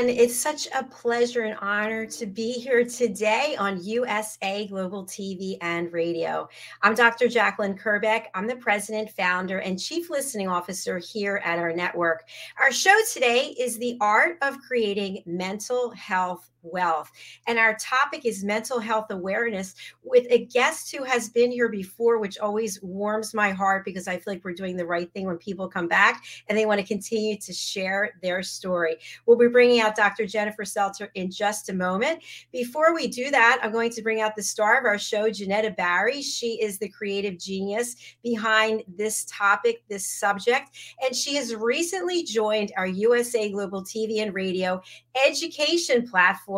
Everyone. It's such a pleasure and honor to be here today on USA Global TV and Radio. I'm Dr. Jacqueline Kerbeck. I'm the president, founder, and chief listening officer here at our network. Our show today is the art of creating mental health wealth. And our topic is mental health awareness with a guest who has been here before, which always warms my heart because I feel like we're doing the right thing when people come back and they want to continue to share their story. We'll be bringing out Dr. Jennifer Seltzer in just a moment. Before we do that, I'm going to bring out the star of our show, Janetta Barry. She is the creative genius behind this topic, this subject, and she has recently joined our USA Global TV and Radio education platform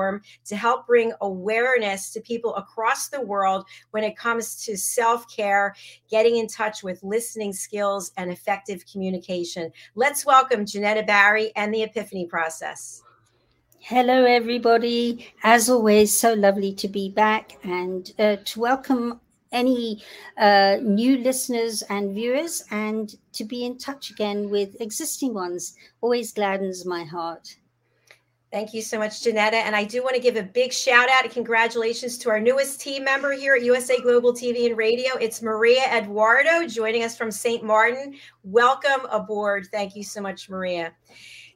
to help bring awareness to people across the world when it comes to self care, getting in touch with listening skills, and effective communication. Let's welcome Janetta Barry and the Epiphany Process. Hello, everybody. As always, so lovely to be back and uh, to welcome any uh, new listeners and viewers and to be in touch again with existing ones always gladdens my heart. Thank you so much, Janetta. And I do want to give a big shout out and congratulations to our newest team member here at USA Global TV and Radio. It's Maria Eduardo joining us from St. Martin. Welcome aboard. Thank you so much, Maria.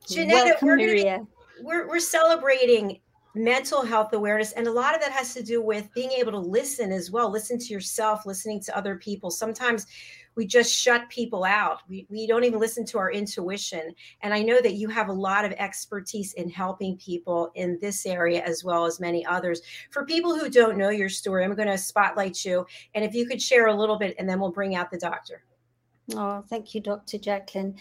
Janetta, Welcome, we're, Maria. Gonna, we're, we're celebrating mental health awareness and a lot of that has to do with being able to listen as well listen to yourself listening to other people sometimes we just shut people out. We, we don't even listen to our intuition. And I know that you have a lot of expertise in helping people in this area as well as many others. For people who don't know your story, I'm going to spotlight you. And if you could share a little bit, and then we'll bring out the doctor. Oh, thank you, Dr. Jacqueline.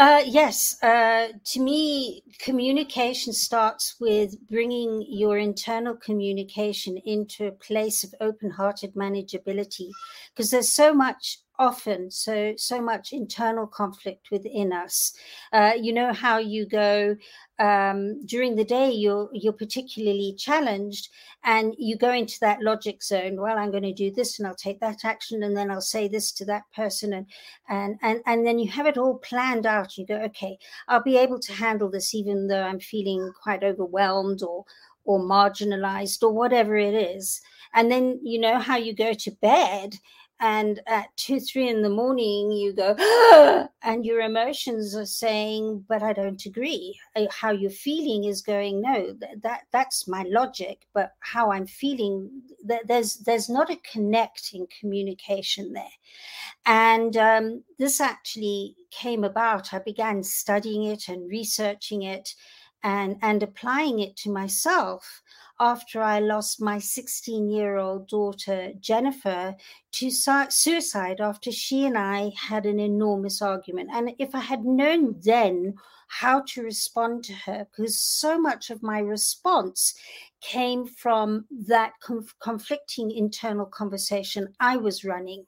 Uh, yes, uh, to me, communication starts with bringing your internal communication into a place of open hearted manageability because there's so much often so so much internal conflict within us. Uh, you know how you go um, during the day you're you're particularly challenged and you go into that logic zone well i'm going to do this and i'll take that action and then i'll say this to that person and and and, and then you have it all planned out. You go okay i'll be able to handle this even though i'm feeling quite overwhelmed or or marginalized or whatever it is. And then you know how you go to bed and at two three in the morning you go and your emotions are saying but i don't agree. How you're feeling is going no that that's my logic but how i'm feeling there's there's not a connecting communication there. And um, this actually came about. I began studying it and researching it and and applying it to myself after I lost my 16 year old daughter, Jennifer, to suicide after she and I had an enormous argument. And if I had known then how to respond to her, because so much of my response came from that conf- conflicting internal conversation I was running.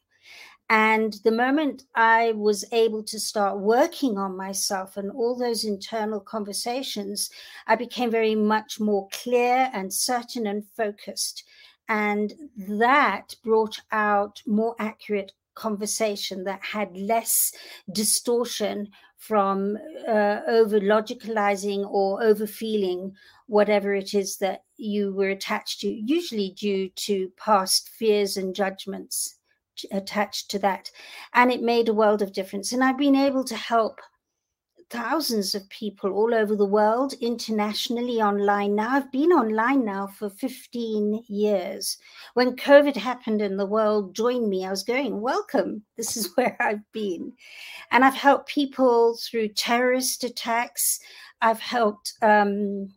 And the moment I was able to start working on myself and all those internal conversations, I became very much more clear and certain and focused. And that brought out more accurate conversation that had less distortion from uh, over logicalizing or over feeling whatever it is that you were attached to, usually due to past fears and judgments attached to that. And it made a world of difference. And I've been able to help thousands of people all over the world, internationally, online now. I've been online now for 15 years. When COVID happened and the world joined me, I was going, Welcome, this is where I've been. And I've helped people through terrorist attacks. I've helped um,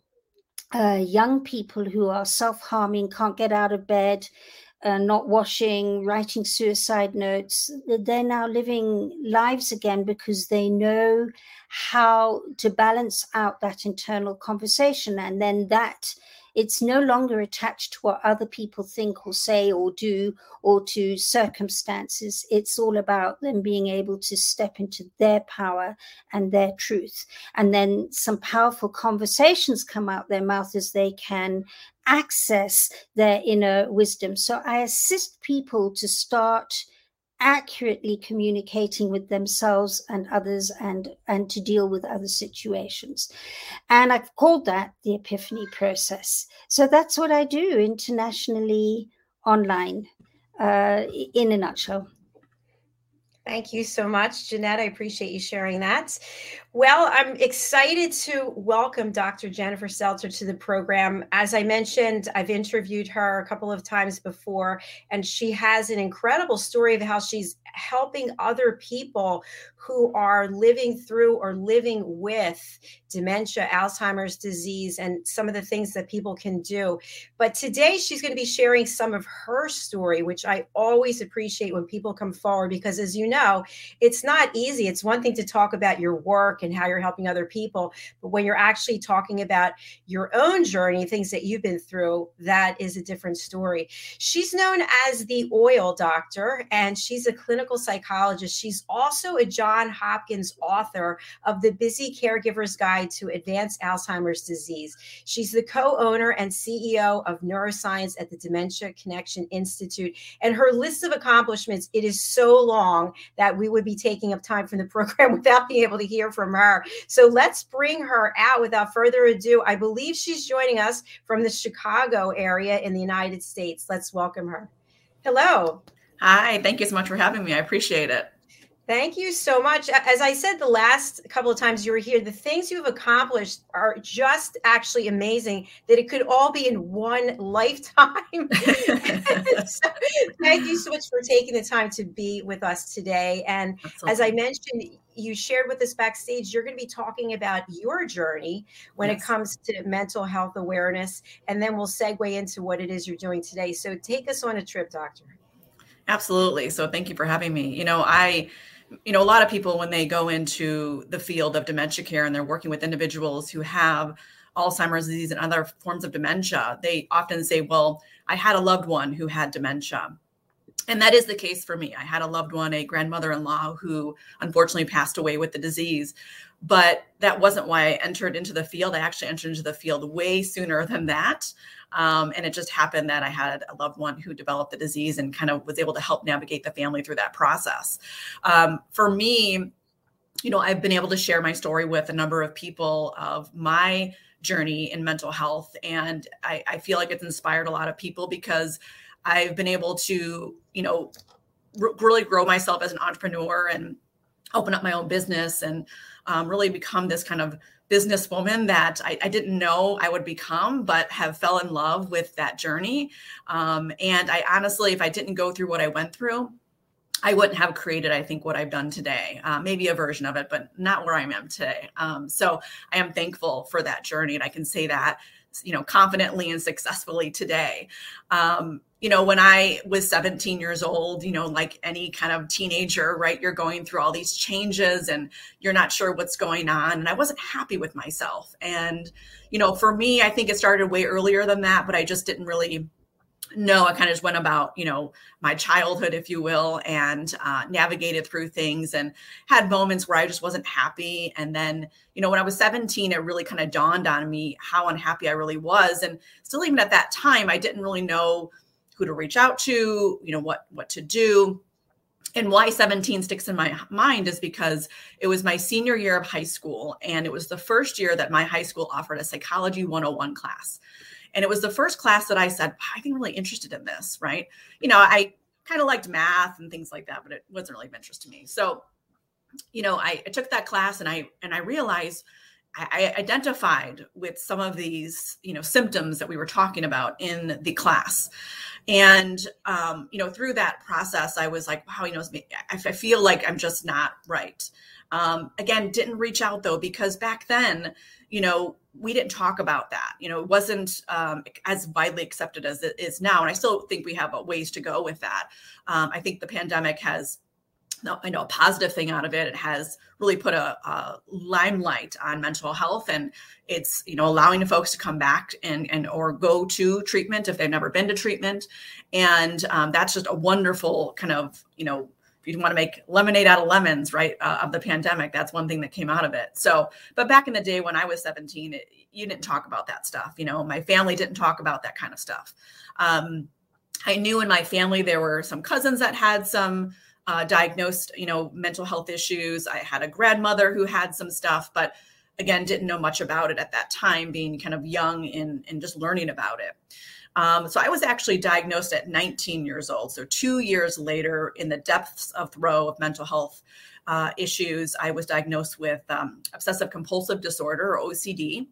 uh, young people who are self harming, can't get out of bed, uh, not washing, writing suicide notes, they're now living lives again because they know how to balance out that internal conversation. And then that it's no longer attached to what other people think or say or do or to circumstances. It's all about them being able to step into their power and their truth. And then some powerful conversations come out their mouth as they can access their inner wisdom. So I assist people to start accurately communicating with themselves and others and and to deal with other situations and i've called that the epiphany process so that's what i do internationally online uh, in a nutshell Thank you so much, Jeanette. I appreciate you sharing that. Well, I'm excited to welcome Dr. Jennifer Seltzer to the program. As I mentioned, I've interviewed her a couple of times before, and she has an incredible story of how she's helping other people who are living through or living with dementia, Alzheimer's disease, and some of the things that people can do. But today she's going to be sharing some of her story, which I always appreciate when people come forward because, as you know, it's not easy. It's one thing to talk about your work and how you're helping other people, but when you're actually talking about your own journey, things that you've been through, that is a different story. She's known as the oil doctor, and she's a clinical psychologist. She's also a John Hopkins, author of The Busy Caregiver's Guide to Advanced Alzheimer's Disease. She's the co owner and CEO of neuroscience at the Dementia Connection Institute. And her list of accomplishments, it is so long that we would be taking up time from the program without being able to hear from her. So let's bring her out without further ado. I believe she's joining us from the Chicago area in the United States. Let's welcome her. Hello. Hi, thank you so much for having me. I appreciate it. Thank you so much. As I said the last couple of times you were here, the things you've accomplished are just actually amazing that it could all be in one lifetime. so, thank you so much for taking the time to be with us today. And Absolutely. as I mentioned, you shared with us backstage, you're going to be talking about your journey when yes. it comes to mental health awareness. And then we'll segue into what it is you're doing today. So take us on a trip, Doctor. Absolutely. So thank you for having me. You know, I you know, a lot of people when they go into the field of dementia care and they're working with individuals who have Alzheimer's disease and other forms of dementia, they often say, Well, I had a loved one who had dementia. And that is the case for me. I had a loved one, a grandmother in law, who unfortunately passed away with the disease. But that wasn't why I entered into the field. I actually entered into the field way sooner than that. Um, and it just happened that I had a loved one who developed the disease and kind of was able to help navigate the family through that process. Um, for me, you know, I've been able to share my story with a number of people of my journey in mental health. And I, I feel like it's inspired a lot of people because I've been able to, you know, really grow myself as an entrepreneur and open up my own business and um, really become this kind of businesswoman that I, I, didn't know I would become, but have fell in love with that journey. Um, and I honestly, if I didn't go through what I went through, I wouldn't have created, I think, what I've done today. Uh, maybe a version of it, but not where I am today. Um, so I am thankful for that journey, and I can say that you know confidently and successfully today. Um, you know when i was 17 years old you know like any kind of teenager right you're going through all these changes and you're not sure what's going on and i wasn't happy with myself. And you know for me i think it started way earlier than that but i just didn't really no, I kind of just went about, you know, my childhood, if you will, and uh, navigated through things and had moments where I just wasn't happy. And then, you know, when I was 17, it really kind of dawned on me how unhappy I really was. And still, even at that time, I didn't really know who to reach out to, you know, what what to do. And why 17 sticks in my mind is because it was my senior year of high school, and it was the first year that my high school offered a psychology 101 class. And it was the first class that I said, I think I'm really interested in this, right? You know, I kind of liked math and things like that, but it wasn't really of interest to me. So, you know, I, I took that class and I and I realized I, I identified with some of these, you know, symptoms that we were talking about in the class. And, um, you know, through that process, I was like, wow, you know, I feel like I'm just not right. Um, again, didn't reach out though, because back then, you know, we didn't talk about that. You know, it wasn't um, as widely accepted as it is now. And I still think we have a ways to go with that. Um, I think the pandemic has I know a positive thing out of it. It has really put a, a, limelight on mental health, and it's you know allowing folks to come back and and or go to treatment if they've never been to treatment, and um, that's just a wonderful kind of you know if you want to make lemonade out of lemons, right, uh, of the pandemic, that's one thing that came out of it. So, but back in the day when I was 17, it, you didn't talk about that stuff. You know, my family didn't talk about that kind of stuff. Um, I knew in my family there were some cousins that had some uh, diagnosed, you know, mental health issues. I had a grandmother who had some stuff, but again, didn't know much about it at that time, being kind of young and, and just learning about it. Um, so I was actually diagnosed at 19 years old. So two years later, in the depths of throw of mental health uh, issues, I was diagnosed with um, obsessive compulsive disorder or OCD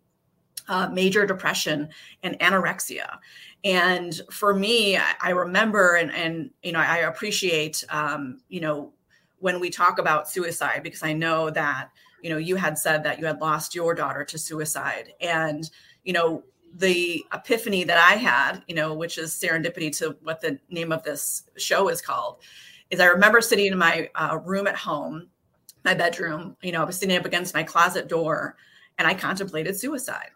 uh, major depression and anorexia. And for me, I, I remember and, and, you know, I appreciate, um, you know, when we talk about suicide, because I know that, you know, you had said that you had lost your daughter to suicide. And, you know, the epiphany that I had, you know, which is serendipity to what the name of this show is called, is I remember sitting in my uh, room at home, my bedroom, you know, I was sitting up against my closet door and I contemplated suicide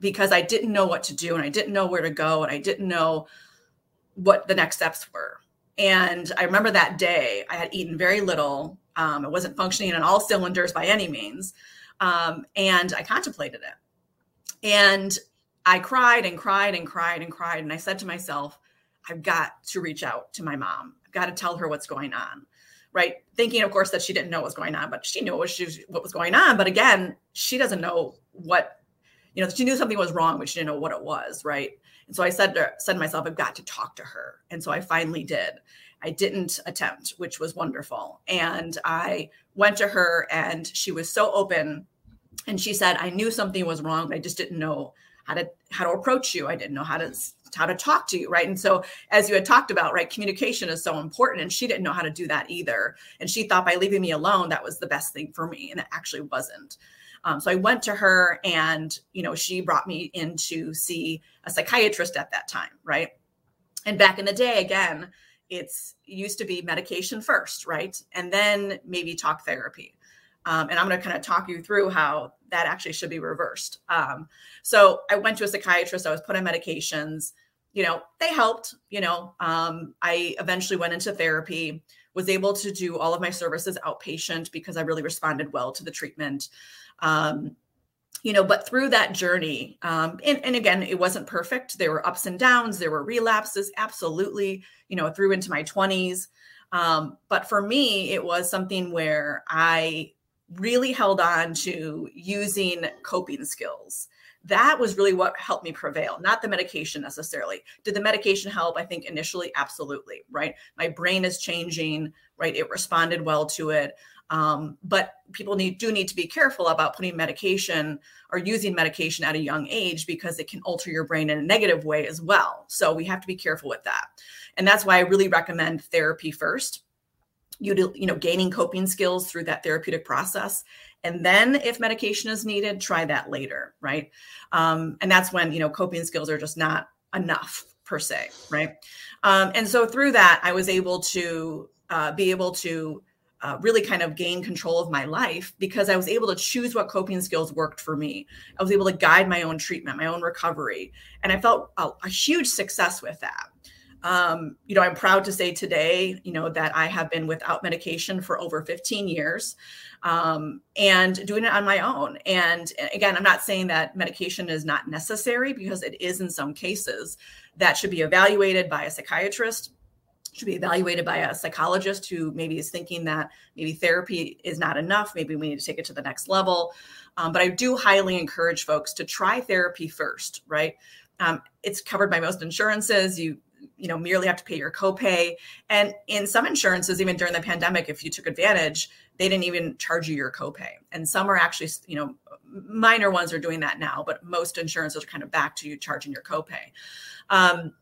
because I didn't know what to do and I didn't know where to go and I didn't know what the next steps were. And I remember that day I had eaten very little. Um, it wasn't functioning on all cylinders by any means. Um, and I contemplated it. And I cried and cried and cried and cried. And I said to myself, I've got to reach out to my mom. I've got to tell her what's going on. Right. Thinking, of course, that she didn't know what was going on, but she knew what, she was, what was going on. But again, she doesn't know what you know, she knew something was wrong, but she didn't know what it was, right? And so I said to said to myself, I've got to talk to her. And so I finally did. I didn't attempt, which was wonderful. And I went to her and she was so open. And she said, I knew something was wrong, but I just didn't know how to how to approach you. I didn't know how to how to talk to you, right? And so as you had talked about, right, communication is so important. And she didn't know how to do that either. And she thought by leaving me alone, that was the best thing for me. And it actually wasn't. Um, so I went to her and, you know, she brought me in to see a psychiatrist at that time, right? And back in the day, again, it's used to be medication first, right? And then maybe talk therapy. Um, and I'm going to kind of talk you through how that actually should be reversed. Um, so I went to a psychiatrist. I was put on medications. You know, they helped. You know, um, I eventually went into therapy. Was able to do all of my services outpatient because I really responded well to the treatment. Um, you know, but through that journey, um, and, and again, it wasn't perfect. There were ups and downs, there were relapses, absolutely, you know, through into my 20s. Um, but for me, it was something where I really held on to using coping skills. That was really what helped me prevail, not the medication necessarily. Did the medication help? I think initially, absolutely, right? My brain is changing, right? It responded well to it. Um, but people need do need to be careful about putting medication or using medication at a young age because it can alter your brain in a negative way as well. So we have to be careful with that. And that's why I really recommend therapy first. You know, gaining coping skills through that therapeutic process. And then if medication is needed, try that later, right? Um, and that's when, you know, coping skills are just not enough per se, right? Um, and so through that, I was able to uh, be able to uh, really kind of gain control of my life because I was able to choose what coping skills worked for me. I was able to guide my own treatment, my own recovery, and I felt a, a huge success with that. Um, you know, I'm proud to say today, you know, that I have been without medication for over 15 years um, and doing it on my own. And again, I'm not saying that medication is not necessary because it is in some cases that should be evaluated by a psychiatrist should be evaluated by a psychologist who maybe is thinking that maybe therapy is not enough. Maybe we need to take it to the next level. Um, but I do highly encourage folks to try therapy first, right? Um, it's covered by most insurances. You you know merely have to pay your copay. And in some insurances even during the pandemic if you took advantage they didn't even charge you your copay. And some are actually you know minor ones are doing that now but most insurances are kind of back to you charging your copay. Um,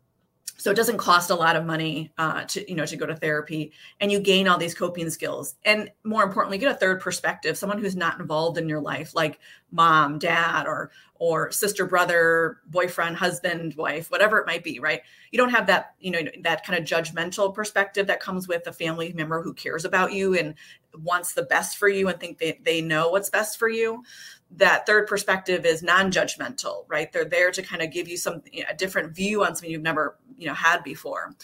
so it doesn't cost a lot of money uh, to you know to go to therapy and you gain all these coping skills. And more importantly get a third perspective someone who's not involved in your life like mom dad or or sister brother boyfriend husband wife whatever it might be right? You don't have that you know that kind of judgmental perspective that comes with a family member who cares about you and wants the best for you and think they, they know what's best for you. That third perspective is non-judgmental right? They're there to kind of give you some you know, a different view on something you've never you know had before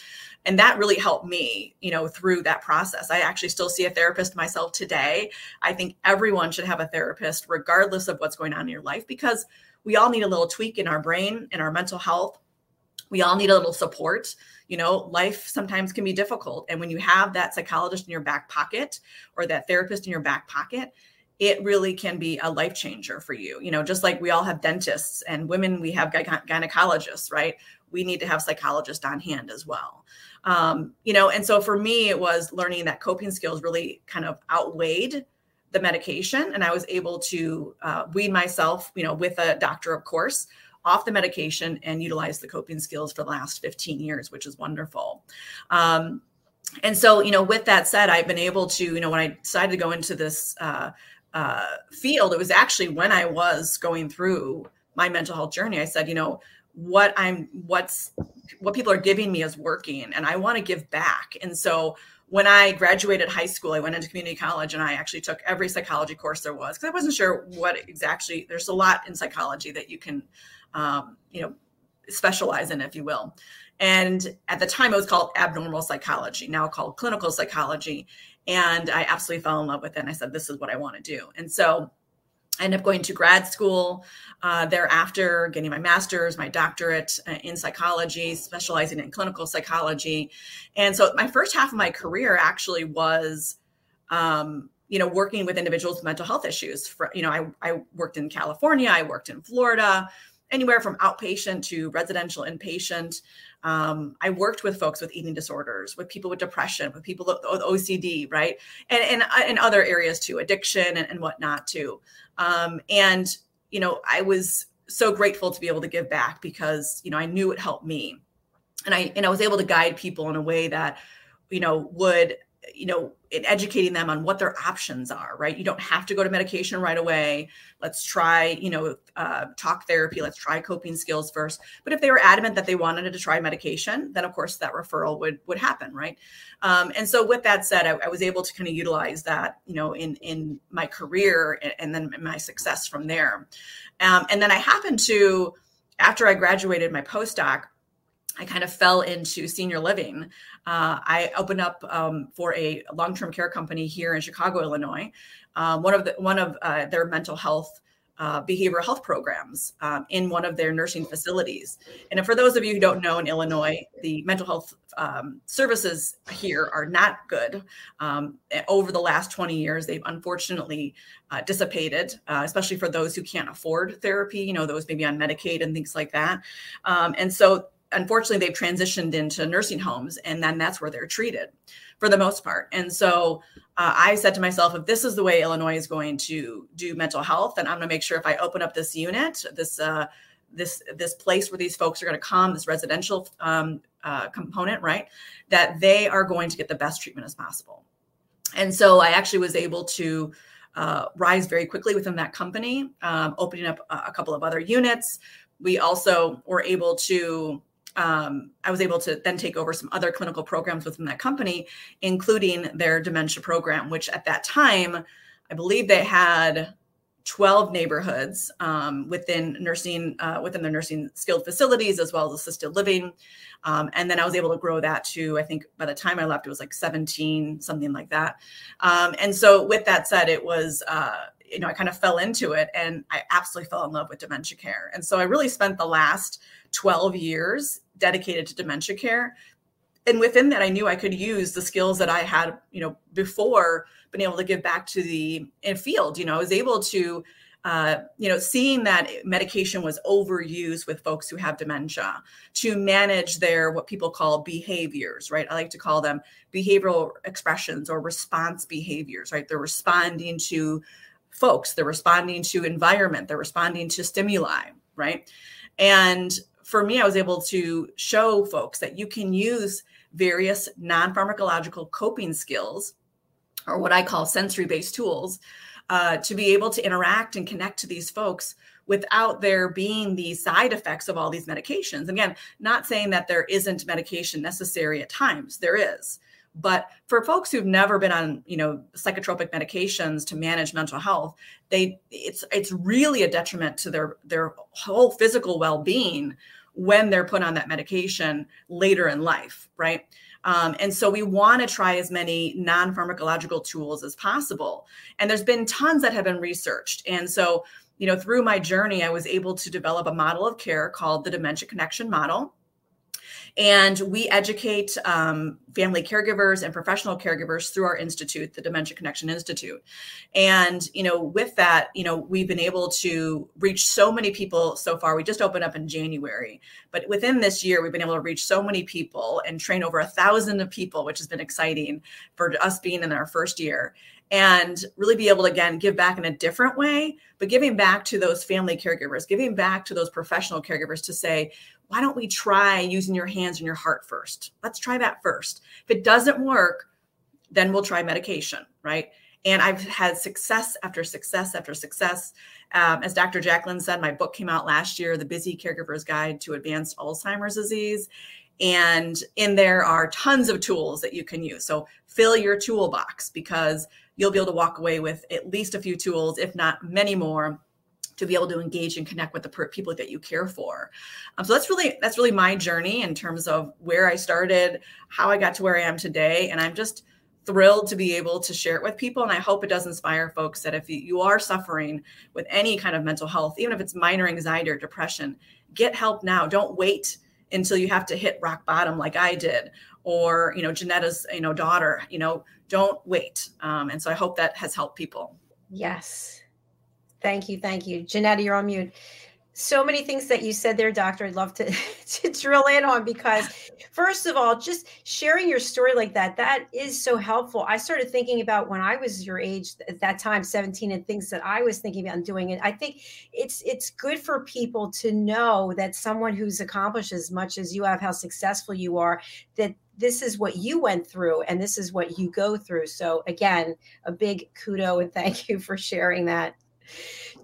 and that really helped me you know through that process i actually still see a therapist myself today i think everyone should have a therapist regardless of what's going on in your life because we all need a little tweak in our brain and our mental health we all need a little support you know life sometimes can be difficult and when you have that psychologist in your back pocket or that therapist in your back pocket it really can be a life changer for you. You know, just like we all have dentists and women, we have gynecologists, right? We need to have psychologists on hand as well. Um, you know, and so for me, it was learning that coping skills really kind of outweighed the medication, and I was able to uh, wean myself, you know, with a doctor, of course, off the medication and utilize the coping skills for the last 15 years, which is wonderful. Um, and so, you know, with that said, I've been able to, you know, when I decided to go into this uh, uh, field, it was actually when I was going through my mental health journey. I said, you know, what I'm, what's, what people are giving me is working, and I want to give back. And so when I graduated high school, I went into community college and I actually took every psychology course there was because I wasn't sure what exactly. There's a lot in psychology that you can, um, you know, specialize in, if you will. And at the time, it was called abnormal psychology, now called clinical psychology. And I absolutely fell in love with it. And I said, this is what I want to do. And so I ended up going to grad school uh, thereafter, getting my master's, my doctorate uh, in psychology, specializing in clinical psychology. And so my first half of my career actually was, um, you know, working with individuals with mental health issues. For, you know, I, I worked in California, I worked in Florida, anywhere from outpatient to residential inpatient. Um, I worked with folks with eating disorders, with people with depression, with people with OCD, right, and and in other areas too, addiction and, and whatnot too. Um, and you know, I was so grateful to be able to give back because you know I knew it helped me, and I and I was able to guide people in a way that you know would you know in educating them on what their options are right? You don't have to go to medication right away. Let's try you know uh, talk therapy. Let's try coping skills first. But if they were adamant that they wanted to try medication then of course that referral would would happen right? Um, and so with that said I, I, was able to kind of utilize that you know in in my career and, and then my success from there. Um, and then i happened to after i graduated my postdoc I kind of fell into senior living. Uh, I opened up um, for a long-term care company here in Chicago, Illinois. Um, one of the one of uh, their mental health uh, behavioral health programs um, in one of their nursing facilities. And for those of you who don't know, in Illinois, the mental health um, services here are not good. Um, over the last 20 years, they've unfortunately uh, dissipated, uh, especially for those who can't afford therapy, you know, those maybe on Medicaid and things like that. Um, and so unfortunately they've transitioned into nursing homes and then that's where they're treated for the most part. And so uh, i said to myself if this is the way illinois is going to do mental health then i'm going to make sure if i open up this unit this uh, this this place where these folks are going to come this residential um, uh, component right that they are going to get the best treatment as possible. And so i actually was able to uh, rise very quickly within that company um, opening up a, a couple of other units. We also were able to um, I was able to then take over some other clinical programs within that company, including their dementia program, which at that time, I believe they had 12 neighborhoods um, within nursing, uh, within their nursing skilled facilities, as well as assisted living. Um, and then I was able to grow that to, I think by the time I left, it was like 17, something like that. Um, and so, with that said, it was, uh, you know, I kind of fell into it and I absolutely fell in love with dementia care. And so I really spent the last 12 years dedicated to dementia care. And within that i knew i could use the skills that i had you know before been able to give back to the field you know i was able to uh, you know seeing that medication was overused with folks who have dementia to manage their what people call behaviors right? I like to call them behavioral expressions or response behaviors right? They're responding to folks they're responding to environment they're responding to stimuli right and for me, I was able to show folks that you can use various non pharmacological coping skills, or what I call sensory based tools, uh, to be able to interact and connect to these folks without there being the side effects of all these medications. Again, not saying that there isn't medication necessary at times, there is. But for folks who've never been on, you know, psychotropic medications to manage mental health, they it's it's really a detriment to their their whole physical well-being when they're put on that medication later in life, right? Um, and so we want to try as many non pharmacological tools as possible. And there's been tons that have been researched. And so, you know, through my journey, I was able to develop a model of care called the Dementia Connection Model. And we educate um, family caregivers and professional caregivers through our institute, the Dementia Connection Institute. And, you know, with that, you know, we've been able to reach so many people so far. We just opened up in January, but within this year, we've been able to reach so many people and train over a thousand of people, which has been exciting for us being in our first year and really be able to again give back in a different way but giving back to those family caregivers giving back to those professional caregivers to say why don't we try using your hands and your heart first? Let's try that first. If it doesn't work, then we'll try medication, right? And I've had success after success after success. Um, as Dr. Jacqueline said, my book came out last year, The Busy Caregiver's Guide to Advanced Alzheimer's Disease. And in there are tons of tools that you can use. So fill your toolbox because you'll be able to walk away with at least a few tools, if not many more, to be able to engage and connect with the per- people that you care for. Um, so that's really that's really my journey in terms of where I started, how I got to where I am today, and I'm just thrilled to be able to share it with people. And I hope it does inspire folks that if you are suffering with any kind of mental health, even if it's minor anxiety or depression, get help now. Don't wait until you have to hit rock bottom like I did, or you know Janetta's you know daughter. You know, don't wait. Um, and so I hope that has helped people. Yes, Thank you. Thank you. Janetta, you're on mute. So many things that you said there, doctor, I'd love to, to drill in on because, first of all, just sharing your story like that, that is so helpful. I started thinking about when I was your age at that time, 17, and things that I was thinking about doing. And I think it's it's good for people to know that someone who's accomplished as much as you have, how successful you are, that this is what you went through and this is what you go through. So again, a big kudo and thank you for sharing that.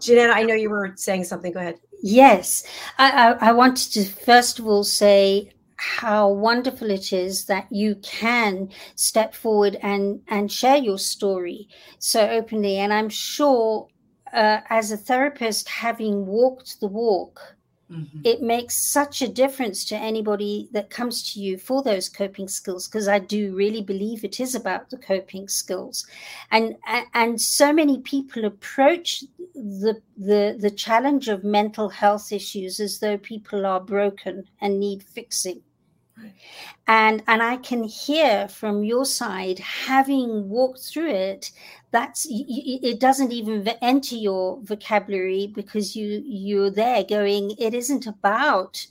Jeanette, I know you were saying something. Go ahead. Yes, I, I, I wanted to first of all say how wonderful it is that you can step forward and and share your story so openly. And I'm sure, uh, as a therapist, having walked the walk Mm-hmm. It makes such a difference to anybody that comes to you for those coping skills because I do really believe it is about the coping skills, and and so many people approach the the the challenge of mental health issues as though people are broken and need fixing. And and I can hear from your side, having walked through it, that's it doesn't even enter your vocabulary because you you're there going. It isn't about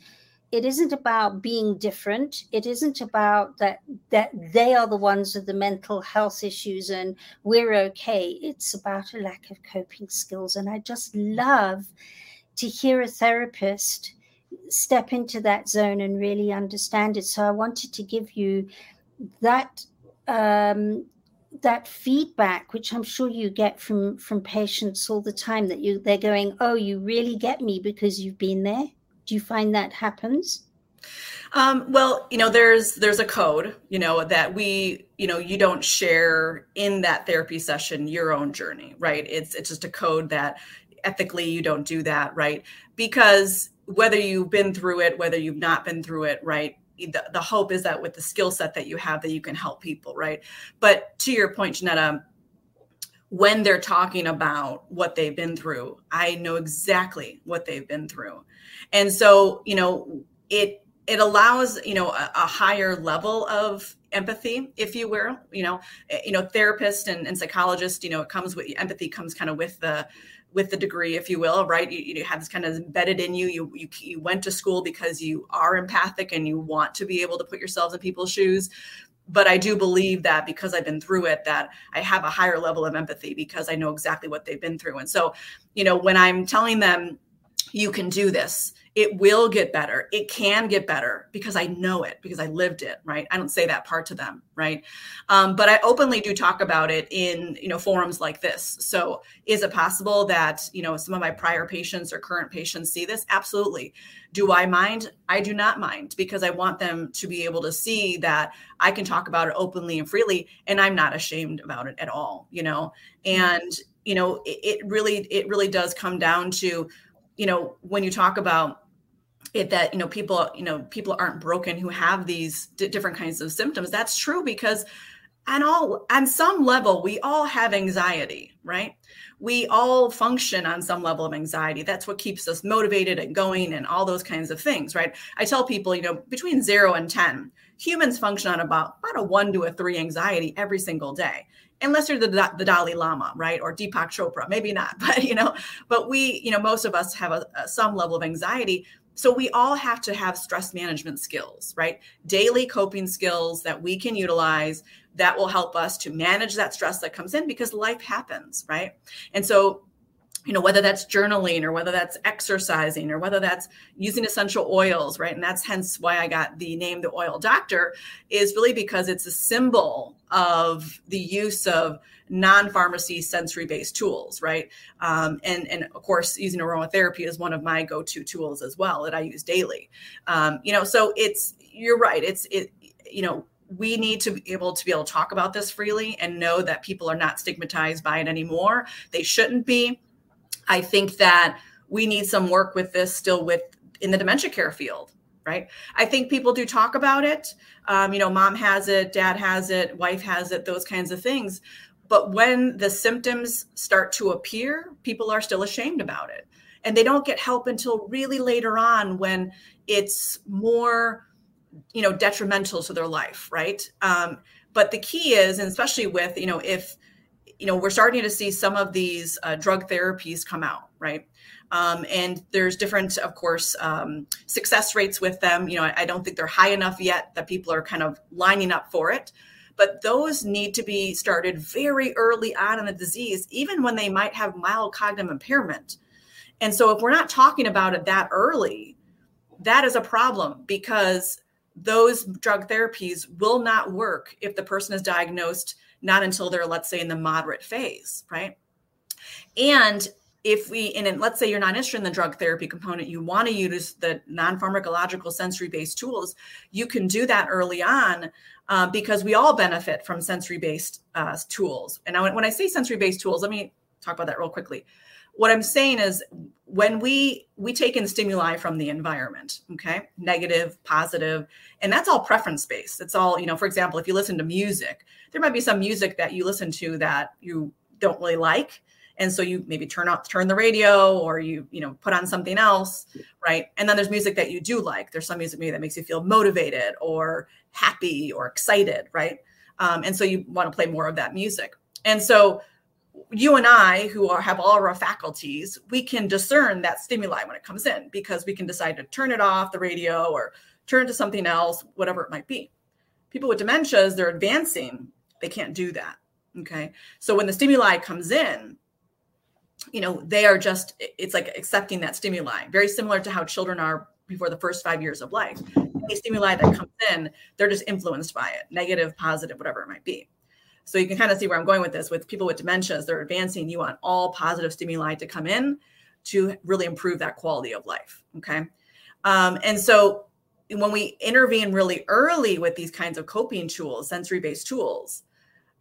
it isn't about being different it isn't about that that they are the ones with the mental health issues and we're okay it's about a lack of coping skills and i just love to hear a therapist step into that zone and really understand it. So I wanted to give you that um, that feedback, which I'm sure you get from from patients all the time, that you they're going, "Oh, you really get me because you've been there." Do you find that happens? Um, well, you know, there's there's a code, you know, that we, you know, you don't share in that therapy session your own journey, right? It's it's just a code that ethically you don't do that, right? Because whether you've been through it, whether you've not been through it, right? The, the hope is that with the skill set that you have, that you can help people, right? But to your point, Janetta, when they're talking about what they've been through, I know exactly what they've been through, and so you know it it allows you know a, a higher level of empathy if you will you know eh, you know therapist and, and psychologist you know it comes with empathy comes kind of with the with the degree, if you will, right? You, you have this kind of embedded in you. you. You you went to school because you are empathic and you want to be able to put yourselves in people's shoes. But I do believe that because I've been through it, that I have a higher level of empathy because I know exactly what they've been through. And so, you know, when I'm telling them you can do this. It will get better. It can get better because i know it because i lived it right? I don't say that part to them right? Um, but i openly do talk about it in you know forums like this. So is it possible that you know some of my prior patients or current patients see this? Absolutely. Do i mind? I do not mind because i want them to be able to see that i can talk about it openly and freely and i'm not ashamed about it at all you know? And you know it, it really it really does come down to you know when you talk about it that you know people you know people aren't broken who have these d- different kinds of symptoms that's true because on all on some level we all have anxiety right? We all function on some level of anxiety. That's what keeps us motivated and going and all those kinds of things right? I tell people you know between 0 and 10 humans function on about about a 1 to a 3 anxiety every single day unless you're the, the Dalai Lama, right? Or Deepak Chopra, maybe not, but you know, but we, you know, most of us have a, a, some level of anxiety. So we all have to have stress management skills, right? Daily coping skills that we can utilize that will help us to manage that stress that comes in because life happens, right? And so you know whether that's journaling or whether that's exercising or whether that's using essential oils right? And that's hence why i got the name the oil doctor is really because it's a symbol of the use of non-pharmacy sensory-based tools right? Um, and and of course using aromatherapy is one of my go-to tools as well that i use daily. Um, you know so it's you're right it's it you know we need to be able to be able to talk about this freely and know that people are not stigmatized by it anymore. They shouldn't be I think that we need some work with this still with in the dementia care field, right? I think people do talk about it. Um, you know, mom has it, dad has it, wife has it, those kinds of things. But when the symptoms start to appear, people are still ashamed about it. And they don't get help until really later on when it's more, you know, detrimental to their life, right? Um, but the key is, and especially with, you know, if you know we're starting to see some of these uh, drug therapies come out right? Um, and there's different of course um, success rates with them. You know I, I, don't think they're high enough yet that people are kind of lining up for it. But those need to be started very early on in the disease even when they might have mild cognitive impairment. And so if we're not talking about it that early that is a problem because those drug therapies will not work if the person is diagnosed not until they're, let's say, in the moderate phase, right? And if we, and let's say you're not interested in the drug therapy component, you want to use the non pharmacological sensory based tools, you can do that early on uh, because we all benefit from sensory based uh, tools. And now, when I say sensory based tools, let me talk about that real quickly what i'm saying is when we we take in stimuli from the environment okay? Negative positive and that's all preference based. It's all you know for example if you listen to music there might be some music that you listen to that you don't really like and so you maybe turn off turn the radio or you you know put on something else right? And then there's music that you do like. There's some music maybe that makes you feel motivated or happy or excited right? Um, and so you want to play more of that music. And so you and I, who are, have all our faculties, we can discern that stimuli when it comes in because we can decide to turn it off the radio or turn to something else, whatever it might be. People with dementias, they're advancing, they can't do that. Okay. So when the stimuli comes in, you know, they are just, it's like accepting that stimuli, very similar to how children are before the first five years of life. Any stimuli that comes in, they're just influenced by it, negative, positive, whatever it might be. So you can kind of see where I'm going with this. With people with dementia, as they're advancing, you want all positive stimuli to come in to really improve that quality of life. Okay. Um, and so when we intervene really early with these kinds of coping tools, sensory based tools,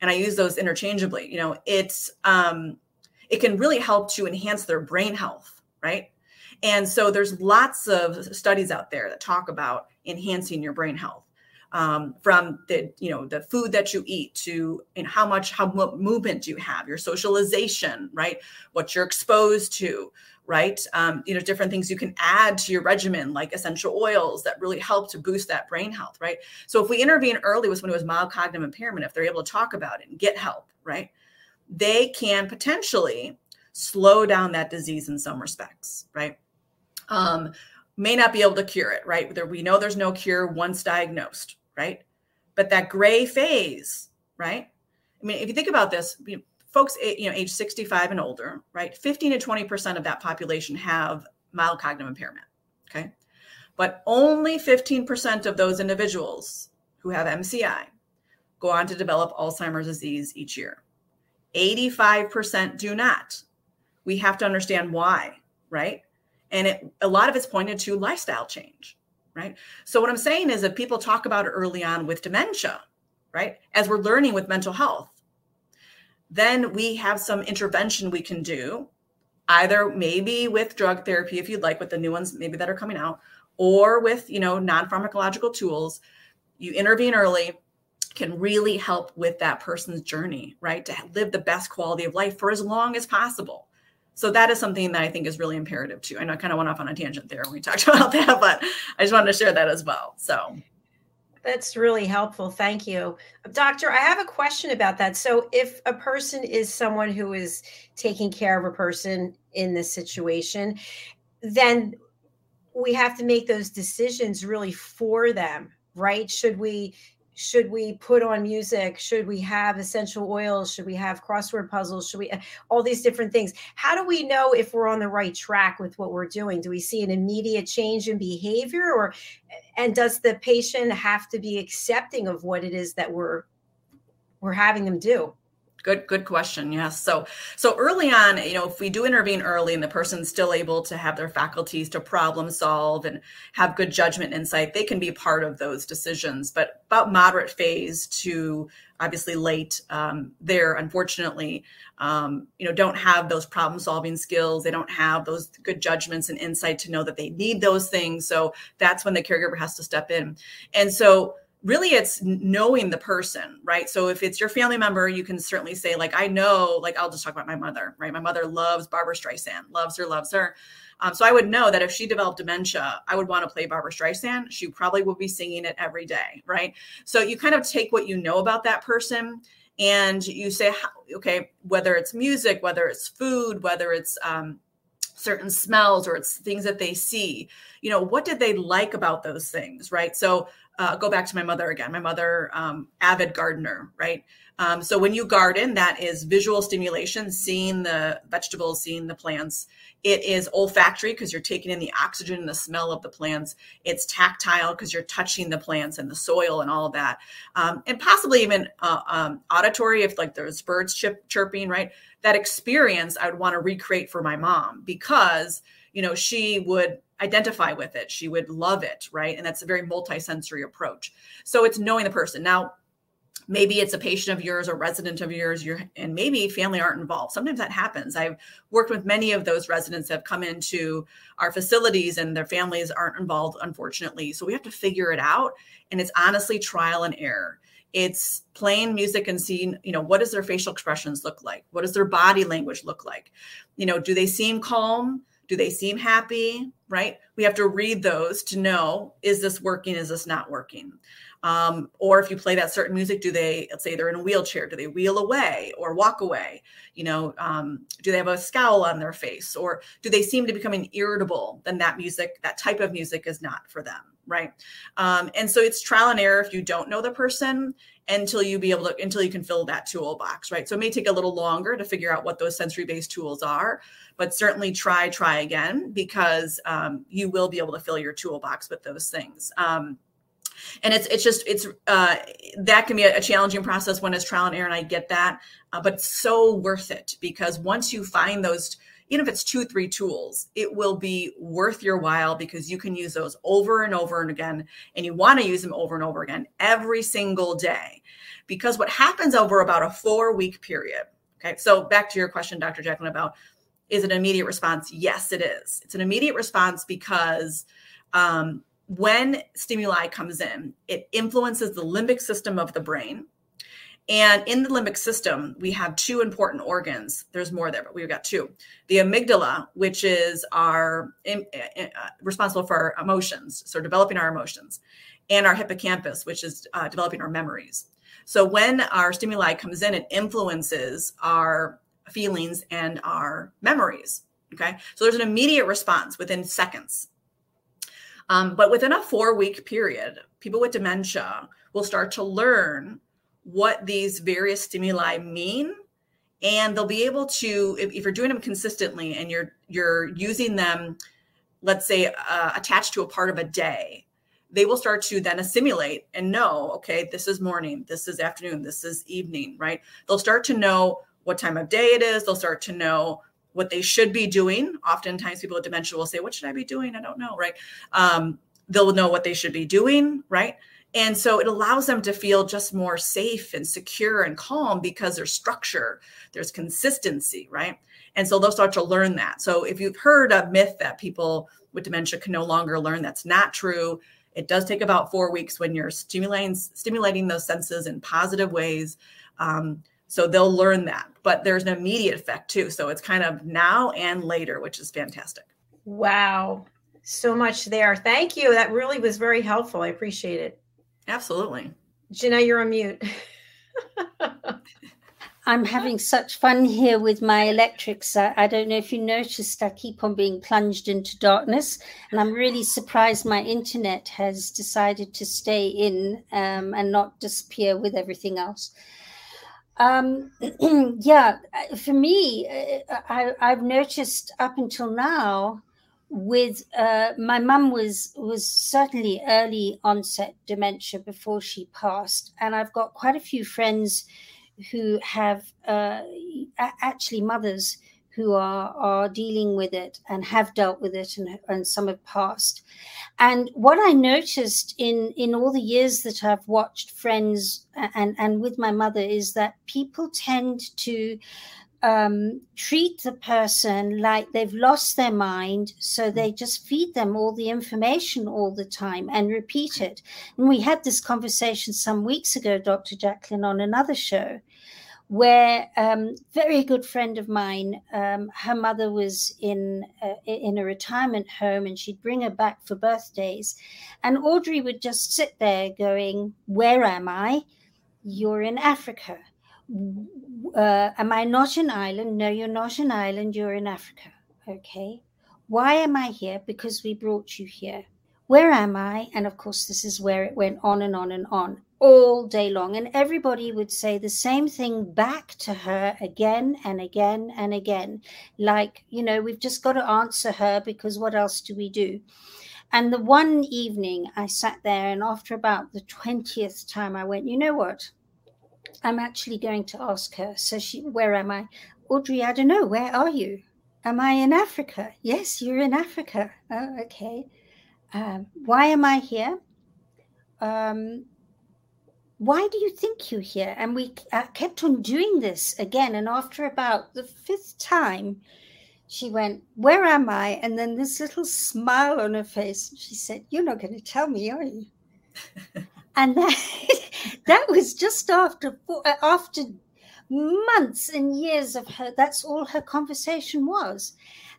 and I use those interchangeably, you know, it's, um, it can really help to enhance their brain health, right? And so there's lots of studies out there that talk about enhancing your brain health um, from the you know the food that you eat to and how much how what movement do you have your socialization right? What you're exposed to right? Um, you know different things you can add to your regimen like essential oils that really help to boost that brain health right? So if we intervene early with when it was mild cognitive impairment if they're able to talk about it and get help right? They can potentially slow down that disease in some respects right? Um, may not be able to cure it, right? We know there's no cure once diagnosed, right? But that gray phase, right? I mean, if you think about this, you know, folks, eh, you know, age 65 and older, right? 15 to 20% of that population have mild cognitive impairment. Okay. But only 15% of those individuals who have MCI go on to develop Alzheimer's disease each year. 85% do not. We have to understand why, right? And it, a lot of it's pointed to lifestyle change, right? So, what I'm saying is that people talk about it early on with dementia, right? As we're learning with mental health, then we have some intervention we can do, either maybe with drug therapy, if you'd like, with the new ones maybe that are coming out, or with you know non-pharmacological tools. You intervene early, can really help with that person's journey, right? To live the best quality of life for as long as possible. So that is something that I think is really imperative too. I know I kind of went off on a tangent there when we talked about that, but I just wanted to share that as well. So that's really helpful. Thank you. Doctor, I have a question about that. So, if a person is someone who is taking care of a person in this situation, then we have to make those decisions really for them, right? Should we should we put on music? Should we have essential oils? Should we have crossword puzzles? Should we uh, all these different things. How do we know if we're on the right track with what we're doing? Do we see an immediate change in behavior or and does the patient have to be accepting of what it is that we're we're having them do Good, good question. Yes. So, so early on, you know, if we do intervene early and the person's still able to have their faculties to problem solve and have good judgment insight, they can be part of those decisions. But about moderate phase to obviously late, um, there unfortunately, um, you know, don't have those problem solving skills. They don't have those good judgments and insight to know that they need those things. So that's when the caregiver has to step in. And so really it's knowing the person right? So if it's your family member you can certainly say like i know like i'll just talk about my mother right? My mother loves barbra streisand loves her loves her. Um, so i would know that if she developed dementia i would want to play barbra streisand. She probably would be singing it every day right? So you kind of take what you know about that person and you say okay whether it's music whether it's food whether it's um, certain smells or it's things that they see you know what did they like about those things right? So uh, go back to my mother again. My mother, um, avid gardener, right? Um, so when you garden, that is visual stimulation, seeing the vegetables, seeing the plants. It is olfactory because you're taking in the oxygen and the smell of the plants. It's tactile because you're touching the plants and the soil and all of that. Um, and possibly even uh, um, auditory if like there's birds chip, chirping, right? That experience I would want to recreate for my mom because, you know, she would identify with it. She would love it, right? And that's a very multisensory approach. So it's knowing the person. Now, maybe it's a patient of yours or resident of yours you're, and maybe family aren't involved sometimes that happens i've worked with many of those residents that have come into our facilities and their families aren't involved unfortunately so we have to figure it out and it's honestly trial and error it's playing music and seeing you know what does their facial expressions look like what does their body language look like you know do they seem calm do they seem happy? Right? We have to read those to know is this working? Is this not working? Um, or if you play that certain music, do they, let's say they're in a wheelchair, do they wheel away or walk away? You know, um, do they have a scowl on their face or do they seem to becoming irritable? Then that music, that type of music is not for them, right? Um, and so it's trial and error if you don't know the person until you be able to until you can fill that toolbox right? So it may take a little longer to figure out what those sensory based tools are but certainly try try again because um, you will be able to fill your toolbox with those things. Um, and it's it's just it's uh, that can be a, challenging process when it's trial and error and i get that uh, but it's so worth it because once you find those even if it's two three tools it will be worth your while because you can use those over and over and again and you want to use them over and over again every single day. Because what happens over about a four week period okay so back to your question dr jacqueline about is it an immediate response? Yes it is. It's an immediate response because um, when stimuli comes in it influences the limbic system of the brain and in the limbic system, we have two important organs. There's more there, but we've got two. The amygdala, which is our uh, responsible for our emotions, so developing our emotions, and our hippocampus, which is uh, developing our memories. So when our stimuli comes in, it influences our feelings and our memories. Okay, so there's an immediate response within seconds. Um, but within a four week period, people with dementia will start to learn what these various stimuli mean and they'll be able to if, if, you're doing them consistently and you're you're using them let's say, uh, attached to a part of a day, they will start to then assimilate and know, okay, this is morning, this is afternoon, this is evening, right? They'll start to know what time of day it is. They'll start to know what they should be doing. Oftentimes, people with dementia will say, What should I be doing? I don't know, right? Um, they'll know what they should be doing, right? And so it allows them to feel just more safe and secure and calm because there's structure, there's consistency, right? And so they'll start to learn that. So if you've heard a myth that people with dementia can no longer learn, that's not true. It does take about four weeks when you're stimulating stimulating those senses in positive ways. Um, so they'll learn that, but there's an immediate effect too. So it's kind of now and later, which is fantastic. Wow. So much there. Thank you. That really was very helpful. I appreciate it. Absolutely. Jenna, you're on mute. I'm having such fun here with my electrics. I, I, don't know if you noticed, I keep on being plunged into darkness. And I'm really surprised my internet has decided to stay in um, and not disappear with everything else. Um, yeah, for me, uh, I, I've noticed up until now with uh, my mum was was certainly early onset dementia before she passed, and I've got quite a few friends who have uh, actually mothers who are are dealing with it and have dealt with it, and, and some have passed. And what I noticed in in all the years that I've watched friends and and with my mother is that people tend to um, treat the person like they've lost their mind. So mm. they just feed them all the information all the time and repeat it. And we had this conversation some weeks ago, Dr. Jacqueline, on another show, where um, very good friend of mine, um, her mother was in uh, in a retirement home, and she'd bring her back for birthdays, and Audrey would just sit there going, "Where am I? You're in Africa." Uh, am I not an island? No, you're not an island. You're in Africa. Okay. Why am I here? Because we brought you here. Where am I? And of course, this is where it went on and on and on all day long. And everybody would say the same thing back to her again and again and again. Like, you know, we've just got to answer her because what else do we do? And the one evening I sat there, and after about the 20th time, I went, you know what? I'm actually going to ask her. So she, where am I? Audrey, I don't know. Where are you? Am I in Africa? Yes, you're in Africa. Oh, okay. Um, why am I here? Um, why do you think you're here? And we uh, kept on doing this again. And after about the fifth time, she went, Where am I? And then this little smile on her face. She said, You're not going to tell me, are you? and that that was just after uh, after months and years of her that's all her conversation was.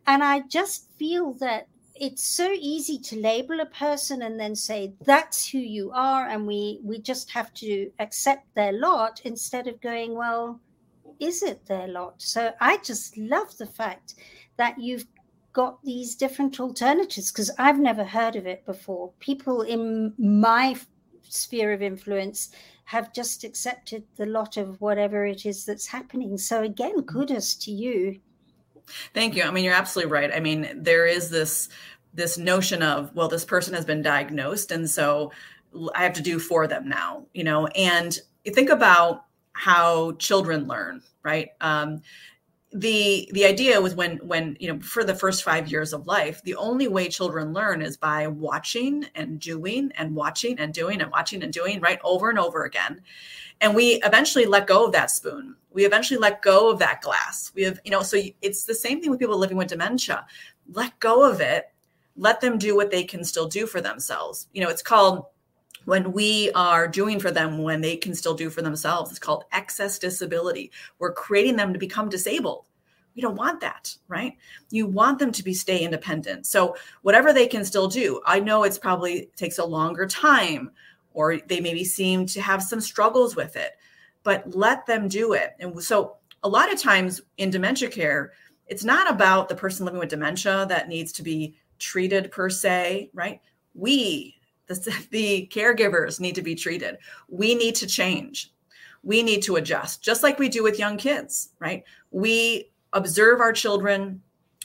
And i just feel that it's so easy to label a person and then say that's who you are and we we just have to accept their lot instead of going well is it their lot? So i just love the fact that you've got these different alternatives because i've never heard of it before. People in my sphere of influence have just accepted the lot of whatever it is that's happening. So again, kudos to you. Thank you. I mean, you're absolutely right. I mean, there is this this notion of well, this person has been diagnosed, and so I have to do for them now. You know, and you think about how children learn, right? Um, the the idea was when when you know for the first five years of life the only way children learn is by watching and doing and watching and doing and watching and doing right over and over again. And we eventually let go of that spoon. We eventually let go of that glass. We have you know so it's the same thing with people living with dementia. Let go of it. Let them do what they can still do for themselves. You know it's called when we are doing for them when they can still do for themselves. It's called excess disability. We're creating them to become disabled. We don't want that, right? You want them to be stay independent. So whatever they can still do. I know it's probably takes a longer time or they maybe seem to have some struggles with it, but let them do it. And so a lot of times in dementia care, it's not about the person living with dementia that needs to be treated per se, right? We the, the caregivers need to be treated. We need to change. We need to adjust, just like we do with young kids, right? We observe our children.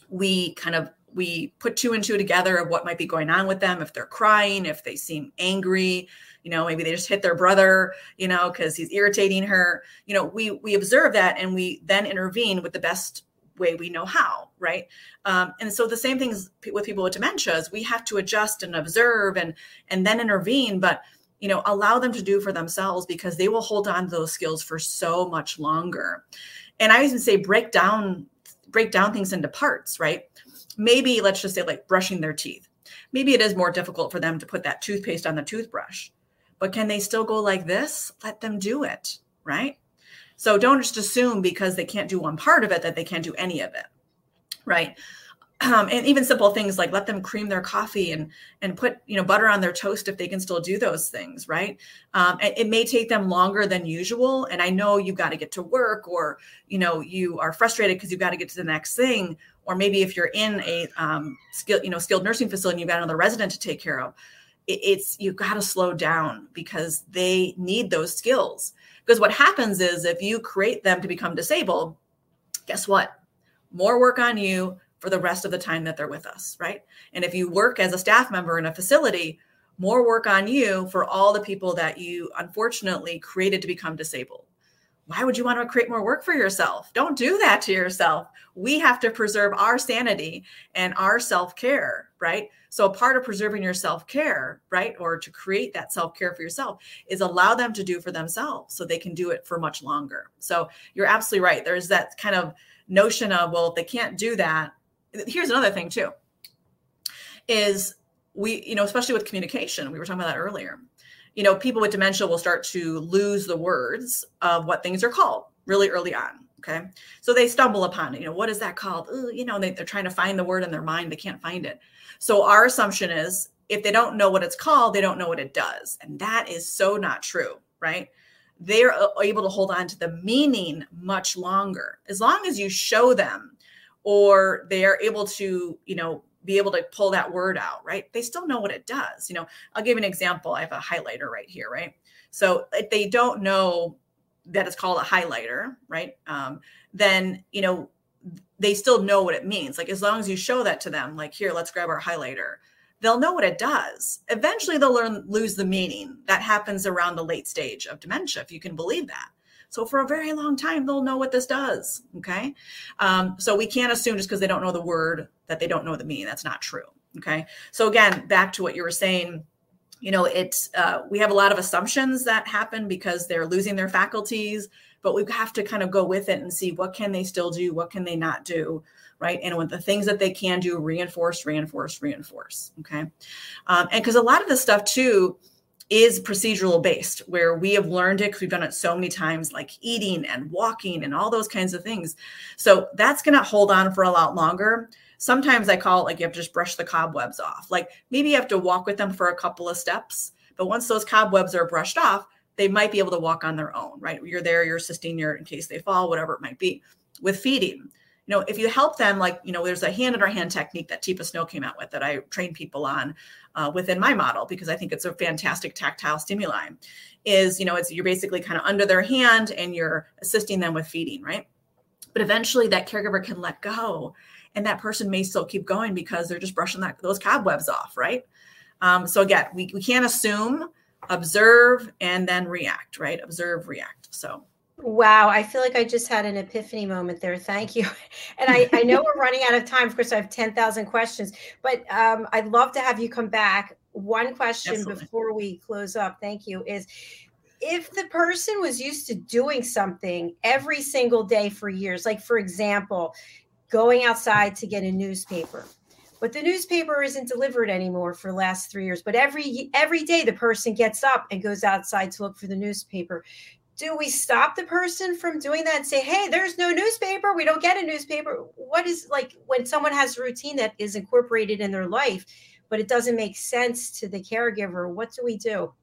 We kind of we put two and two together of what might be going on with them if they're crying if they seem angry you know maybe they just hit their brother you know because he's irritating her you know we we observe that and we then intervene with the best way we know how right? Um, and so the same things with people with dementia is we have to adjust and observe and and then intervene but you know allow them to do for themselves because they will hold on to those skills for so much longer. And i even say break down break down things into parts right? Maybe let's just say like brushing their teeth. Maybe it is more difficult for them to put that toothpaste on the toothbrush but can they still go like this? Let them do it right so don't just assume because they can't do one part of it that they can't do any of it right? Um, and even simple things like let them cream their coffee and and put you know butter on their toast if they can still do those things right? Um, it, may take them longer than usual and i know you've got to get to work or you know you are frustrated because you've got to get to the next thing. Or maybe if you're in a um, skilled you know skilled nursing facility and you've got another resident to take care of it, it's you've got to slow down because they need those skills because what happens is if you create them to become disabled guess what more work on you for the rest of the time that they're with us, right? And if you work as a staff member in a facility, more work on you for all the people that you unfortunately created to become disabled. Why would you want to create more work for yourself? Don't do that to yourself. We have to preserve our sanity and our self care, right? So, a part of preserving your self care, right, or to create that self care for yourself is allow them to do for themselves so they can do it for much longer. So, you're absolutely right. There's that kind of notion of, well, if they can't do that, here's another thing too is we you know especially with communication we were talking about that earlier you know people with dementia will start to lose the words of what things are called really early on okay so they stumble upon it you know what is that called Ooh, you know they, they're trying to find the word in their mind they can't find it so our assumption is if they don't know what it's called they don't know what it does and that is so not true right they're able to hold on to the meaning much longer as long as you show them or they are able to, you know, be able to pull that word out, right? They still know what it does. You know, I'll give an example. I have a highlighter right here, right? So if they don't know that it's called a highlighter, right? Um, then, you know, they still know what it means. Like as long as you show that to them, like here, let's grab our highlighter, they'll know what it does. Eventually they'll learn lose the meaning. That happens around the late stage of dementia, if you can believe that. So for a very long time, they'll know what this does. Okay. Um, so we can't assume just because they don't know the word that they don't know the meaning. That's not true. Okay. So again, back to what you were saying, you know, it's, uh, we have a lot of assumptions that happen because they're losing their faculties, but we have to kind of go with it and see what can they still do? What can they not do? Right. And with the things that they can do, reinforce, reinforce, reinforce. Okay. Um, and because a lot of this stuff too, is procedural based, where we have learned it because we've done it so many times, like eating and walking and all those kinds of things. So that's going to hold on for a lot longer. Sometimes I call it like you have to just brush the cobwebs off. Like maybe you have to walk with them for a couple of steps, but once those cobwebs are brushed off, they might be able to walk on their own, right? You're there, you're assisting your in case they fall, whatever it might be. With feeding, you know, if you help them, like, you know, there's a hand in our hand technique that Teepa Snow came out with that I train people on uh, within my model because I think it's a fantastic tactile stimuli. Is, you know, it's you're basically kind of under their hand and you're assisting them with feeding, right? But eventually that caregiver can let go and that person may still keep going because they're just brushing that, those cobwebs off, right? Um, so again, we, we can't assume, observe, and then react, right? Observe, react. So Wow, I feel like I just had an epiphany moment there. Thank you. And I, I know we're running out of time. Of course, I have 10,000 questions, but um, I'd love to have you come back. One question Absolutely. before we close up, thank you, is if the person was used to doing something every single day for years, like for example, going outside to get a newspaper, but the newspaper isn't delivered anymore for the last three years. But every every day the person gets up and goes outside to look for the newspaper. Do we stop the person from doing that and say hey there's no newspaper. We don't get a newspaper. What is like when someone has a routine that is incorporated in their life but it doesn't make sense to the caregiver what do we do?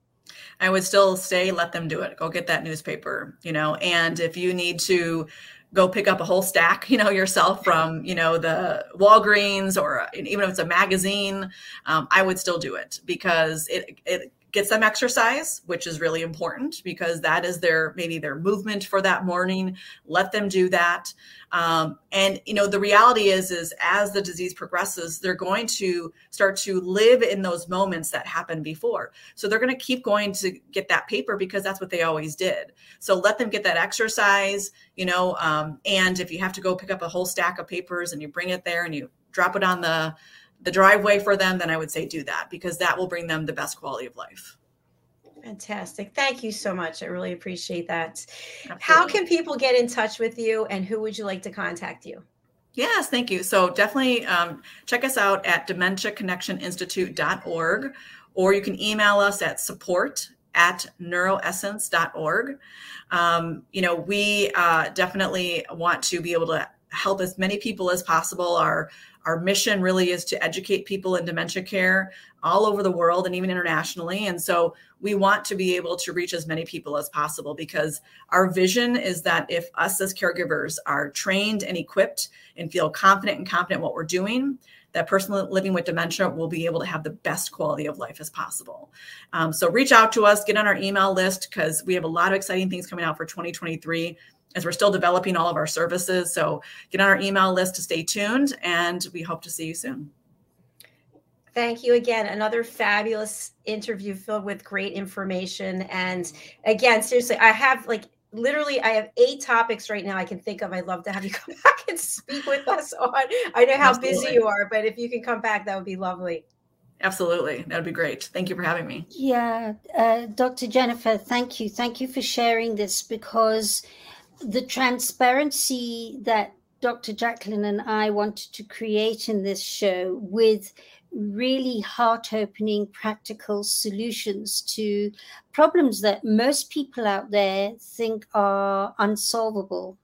I would still say let them do it. Go get that newspaper you know? And if you need to go pick up a whole stack, you know, yourself from, you know, the Walgreens or even if it's a magazine, um, I would still do it because it, it get some exercise, which is really important because that is their maybe their movement for that morning. Let them do that. Um, and you know, the reality is, is as the disease progresses, they're going to start to live in those moments that happened before. So they're going to keep going to get that paper because that's what they always did. So let them get that exercise, you know. Um, and if you have to go pick up a whole stack of papers and you bring it there and you drop it on the the driveway for them, then I would say do that because that will bring them the best quality of life. Fantastic. Thank you so much. I really appreciate that. Absolutely. How can people get in touch with you and who would you like to contact you? Yes, thank you. So definitely um, check us out at dementiaconnectioninstitute.org or you can email us at support at neuroessence.org. Um, you know, we uh, definitely want to be able to help as many people as possible. Our our mission really is to educate people in dementia care all over the world and even internationally. And so we want to be able to reach as many people as possible because our vision is that if us as caregivers are trained and equipped and feel confident and confident what we're doing, that person living with dementia will be able to have the best quality of life as possible. Um, so reach out to us, get on our email list because we have a lot of exciting things coming out for 2023 as we're still developing all of our services. So get on our email list to stay tuned, and we hope to see you soon. Thank you again. Another fabulous interview filled with great information. And again, seriously, I have like literally I have eight topics right now I can think of. I'd love to have you come back and speak with us on. I know how Absolutely. busy you are, but if you can come back, that would be lovely. Absolutely. That would be great. Thank you for having me. Yeah. Uh, Dr. Jennifer, thank you. Thank you for sharing this because the transparency that Dr. Jacqueline and I wanted to create in this show with really heart opening practical solutions to problems that most people out there think are unsolvable.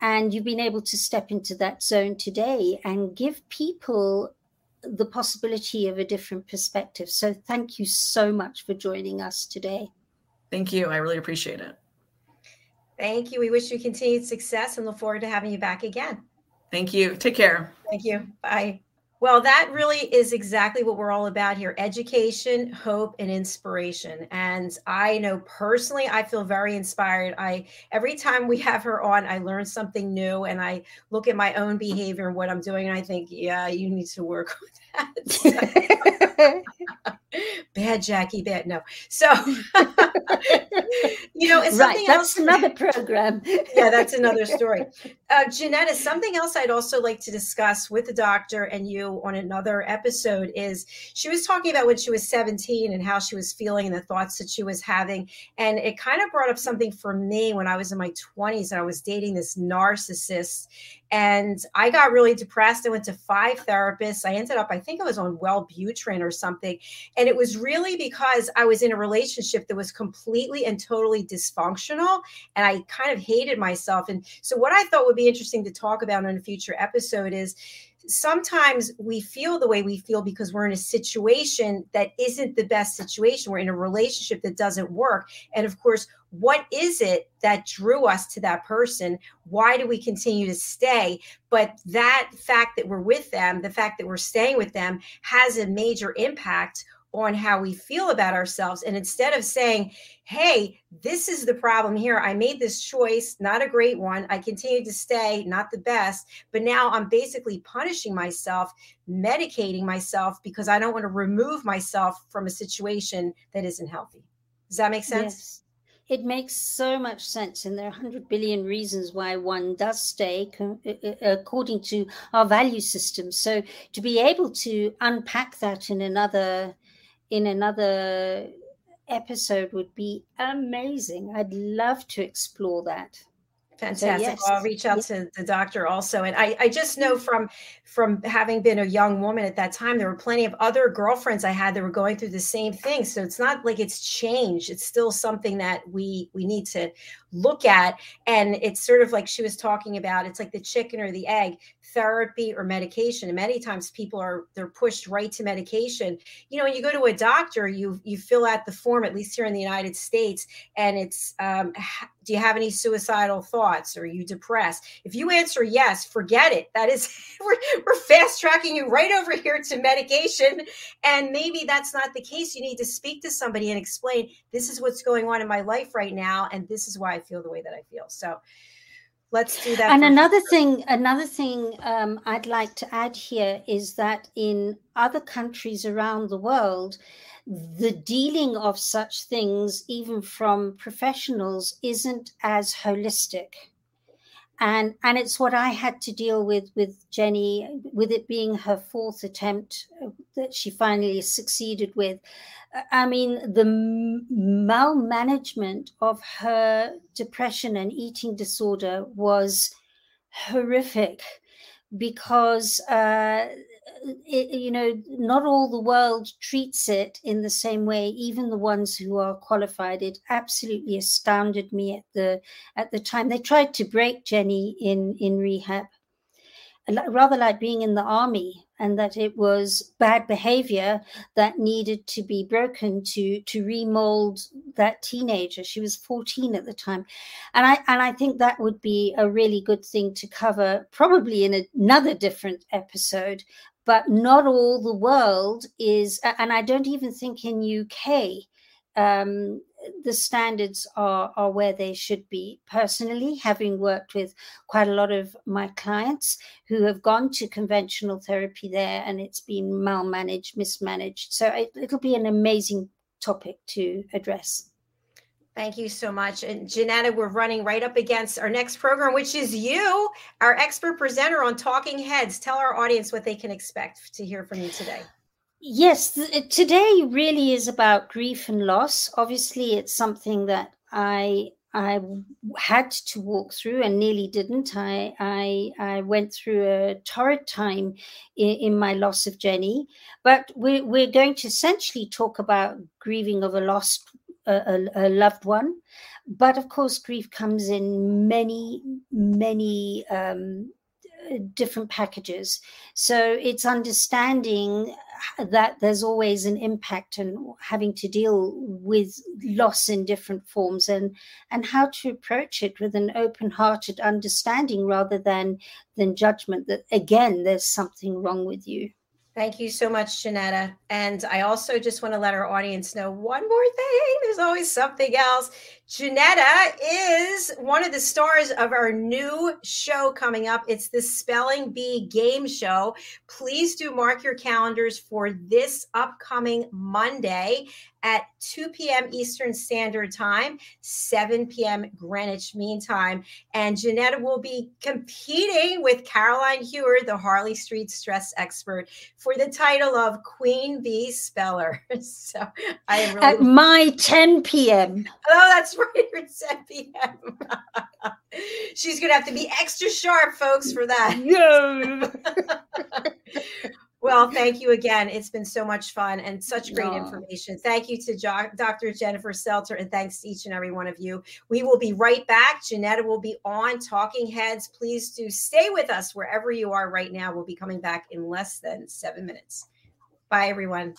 And you've been able to step into that zone today and give people the possibility of a different perspective. So, thank you so much for joining us today. Thank you. I really appreciate it. Thank you. We wish you continued success and look forward to having you back again. Thank you. Take care. Thank you. Bye. Well, that really is exactly what we're all about here education, hope, and inspiration. And I know personally, I feel very inspired. I every time we have her on, I learn something new and I look at my own behavior and what I'm doing, and I think, yeah, you need to work on that. bad Jackie, bad. No. So you know, it's right. That's else, another program. yeah, that's another story. Uh, Jeanette, is something else I'd also like to discuss with the doctor and you on another episode is she was talking about when she was 17 and how she was feeling and the thoughts that she was having. And it kind of brought up something for me when I was in my 20s and I was dating this narcissist. And I got really depressed. I went to five therapists. I ended up, I think I was on Wellbutrin or something. And it was really because I was in a relationship that was completely and totally dysfunctional. And I kind of hated myself. And so, what I thought would be interesting to talk about in a future episode is sometimes we feel the way we feel because we're in a situation that isn't the best situation. We're in a relationship that doesn't work. And of course, what is it that drew us to that person? Why do we continue to stay? But that fact that we're with them, the fact that we're staying with them, has a major impact on how we feel about ourselves. And instead of saying, hey, this is the problem here, I made this choice, not a great one. I continued to stay, not the best. But now I'm basically punishing myself, medicating myself because I don't want to remove myself from a situation that isn't healthy. Does that make sense? Yes. It makes so much sense, and there are 100 billion reasons why one does stay uh, uh, according to our value system. So, to be able to unpack that in another in another episode would be amazing. I'd love to explore that. Fantastic. So, yes. I'll reach out to the doctor also. And I, I just know mm-hmm. from from having been a young woman at that time, there were plenty of other girlfriends I had that were going through the same thing. So it's not like it's changed. It's still something that we we need to look at. And it's sort of like she was talking about, it's like the chicken or the egg. Therapy or medication and many times people are they're pushed right to medication you know when you go to a doctor you you fill out the form at least here in the united states and it's um, do you have any suicidal thoughts? Or are you depressed? If you answer yes, forget it. That is, we're, we're fast tracking you right over here to medication. And maybe that's not the case. You need to speak to somebody and explain this is what's going on in my life right now. And this is why I feel the way that I feel. So, let's do that and another sure. thing another thing um, i'd like to add here is that in other countries around the world the dealing of such things, even from professionals, isn't as holistic. And, and it's what I had to deal with with Jenny, with it being her fourth attempt uh, that she finally succeeded with. I mean, the malmanagement of her depression and eating disorder was horrific because uh, it, you know, not all the world treats it in the same way. Even the ones who are qualified, it absolutely astounded me at the at the time. They tried to break Jenny in in rehab, rather like being in the army, and that it was bad behavior that needed to be broken to to remold that teenager. She was 14 at the time, and I and I think that would be a really good thing to cover, probably in another different episode but not all the world is and i don't even think in uk um, the standards are, are where they should be. Personally, having worked with quite a lot of my clients who have gone to conventional therapy there and it's been malmanaged, mismanaged. So it, it'll be an amazing topic to address. Thank you so much. And Janetta, we're running right up against our next program, which is you, our expert presenter on Talking Heads. Tell our audience what they can expect to hear from you today. Yes, th- today really is about grief and loss. Obviously, it's something that I I had to walk through and nearly didn't. I I, I went through a torrid time in, in my loss of Jenny, but we're, we're going to essentially talk about grieving of a lost a, a, loved one. But of course, grief comes in many, many um, different packages. So it's understanding that there's always an impact and having to deal with loss in different forms and and how to approach it with an open-hearted understanding rather than than judgment that again there's something wrong with you Thank you so much, Janetta. And I also just want to let our audience know one more thing. There's always something else. Janetta is one of the stars of our new show coming up. It's the Spelling Bee game show. Please do mark your calendars for this upcoming Monday at 2 p.m. Eastern Standard Time, 7 p.m. Greenwich Mean Time. And Janetta will be competing with Caroline Hewer, the Harley Street stress expert, for the title of Queen Bee Speller. so I am really at my 10 p.m. Oh, that's right, at 10 p.m. She's going to have to be extra sharp, folks, for that. No. well, thank you again. It's been so much fun and such great information. Thank you to jo- Dr. Jennifer Seltzer, and thanks to each and every one of you. We will be right back. Janetta will be on Talking Heads. Please do stay with us wherever you are right now. We'll be coming back in less than seven minutes. Bye, everyone.